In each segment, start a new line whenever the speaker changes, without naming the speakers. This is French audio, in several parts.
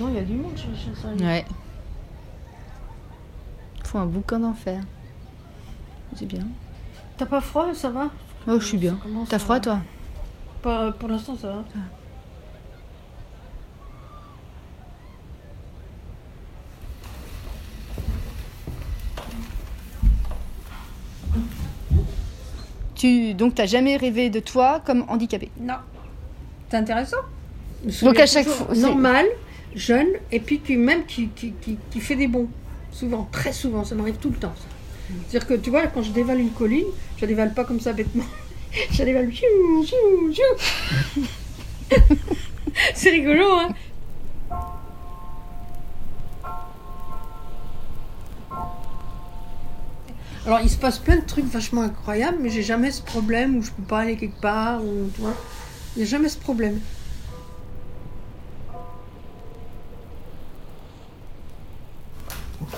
Pourtant, il y a du monde chez les chasseurs.
Ouais. Faut un boucan d'enfer. C'est bien.
T'as pas froid, ça va?
Oh, je suis bien. T'as
à-
froid, toi?
Pas, Pour l'instant, ça va.
tu, Donc, t'as jamais rêvé de toi comme handicapé?
Non. C'est intéressant.
Donc, à chaque fois, c'est-
Normal, jeune, et puis qui, même qui, qui, qui, fait des bons. Souvent, très souvent, ça m'arrive tout le temps. C'est-à-dire que tu vois, quand je dévale une colline, je la dévale pas comme ça bêtement. Je la dévale. C'est rigolo, hein Alors, il se passe plein de trucs vachement incroyables, mais j'ai jamais ce problème où je peux pas aller quelque part, ou tu vois. Il n'y a jamais ce problème. Alors,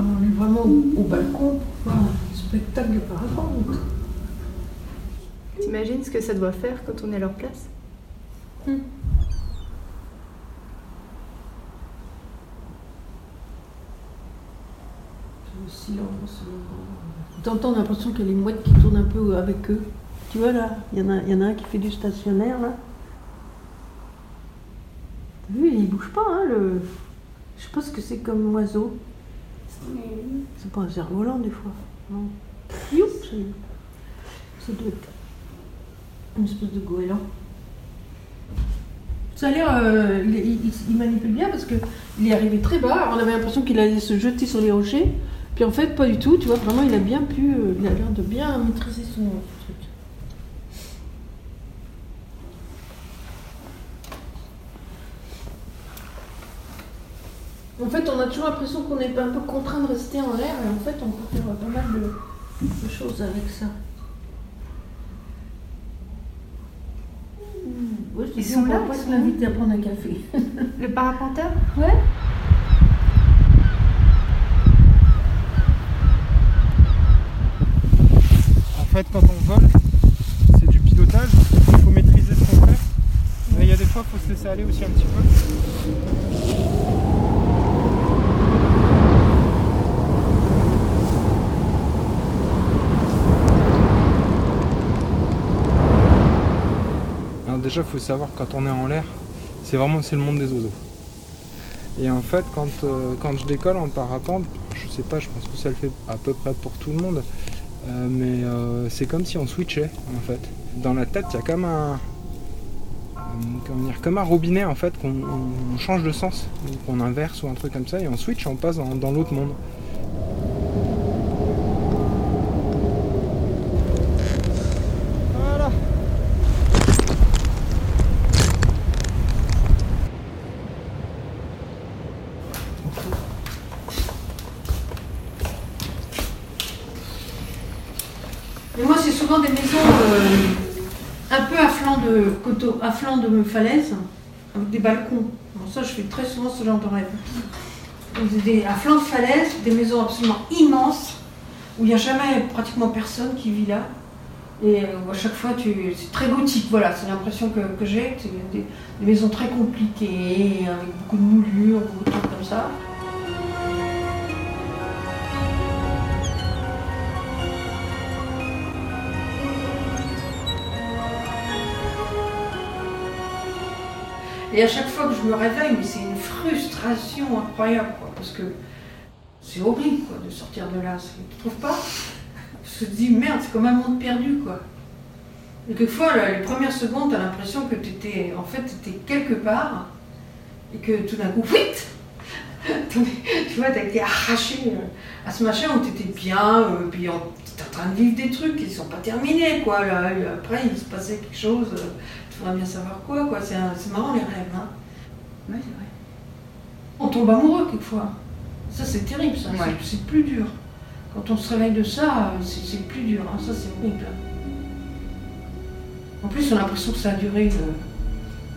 on est vraiment au, au balcon pour voir un spectacle de parapente.
T'imagines ce que ça doit faire quand on est à leur place?
Le silence. T'entends l'impression qu'il y a les mouettes qui tournent un peu avec eux. Tu vois là, il y, en a- y en a un qui fait du stationnaire là. T'as vu, il bouge pas, hein, le... Je sais pas ce que c'est comme oiseau. C'est pas un cerf-volant des fois. Non. Youp, c'est- ça doit être une espèce de goéland. Ça a l'air. euh, il, il- il manipule bien parce qu'il est arrivé très bas. On avait l'impression qu'il allait se jeter sur les rochers. Puis en fait, pas du tout. Tu vois, vraiment, il a bien pu. euh, il a l'air de bien maîtriser son truc. En fait, on a toujours l'impression qu'on est un peu contraint de rester en l'air. Et en fait, on peut faire pas mal de, de choses avec ça. Ouais, je te
Ils sont
on
là,
pas
sont
l'inviter à prendre un café.
Le parapenteur
Ouais.
En fait, quand on vole, c'est du pilotage, il faut maîtriser ce qu'on fait. Mais il y a des fois, il faut se laisser aller aussi un petit peu. Déjà, il faut savoir quand on est en l'air, c'est vraiment c'est le monde des oiseaux. Et en fait, quand, euh, quand je décolle en parapente, je sais pas, je pense que ça le fait à peu près pour tout le monde, euh, mais euh, c'est comme si on switchait en fait. Dans la tête, il y a comme un, comme un robinet en fait qu'on on- on change de sens, qu'on inverse ou un truc comme ça, et on switch, on passe dans l'autre monde. Voilà.
Et moi, c'est souvent des maisons euh, un peu à flanc de coteau, à flanc de falaise, avec des balcons. Ça, je fais très souvent ce genre de rêve. Des- à flanc de falaise, des maisons absolument immenses, où il n'y a jamais pratiquement personne qui vit là. Et euh, à chaque fois, c'est très gothique, voilà, c'est l'impression que, que j'ai. C'est des, des maisons très compliquées, avec beaucoup de moulures, beaucoup de trucs comme ça. Et à chaque fois que je me réveille, c'est une frustration incroyable, quoi, parce que c'est horrible, quoi, de sortir de là. Tu trouves pas? Je te dis, merde, c'est comme un monde perdu, quoi. Et quelquefois, les premières secondes, t'as l'impression que t'étais, en fait, t'étais quelque part, et que tout d'un coup, vite tu vois, t'as été arraché euh, à ce machin où t'étais bien, euh, puis on- t'étais en train de vivre des trucs qui sont pas terminés, quoi. Là, après, il se passait quelque chose, voudrais bien savoir quoi, quoi. C'est un- marrant les rêves, hein.
Ouais, c'est vrai.
On tombe amoureux quelquefois. Ça, c'est terrible, ça.
Ouais.
C'est- plus dur. Quand on se réveille de ça, euh, c'est plus dur. hein. Ça, c'est horrible. En plus, on a l'impression que ça a duré euh,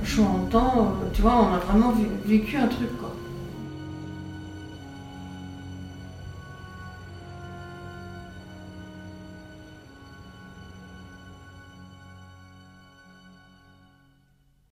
vachement longtemps. euh, Tu vois, on a vraiment vé- vécu un truc, quoi.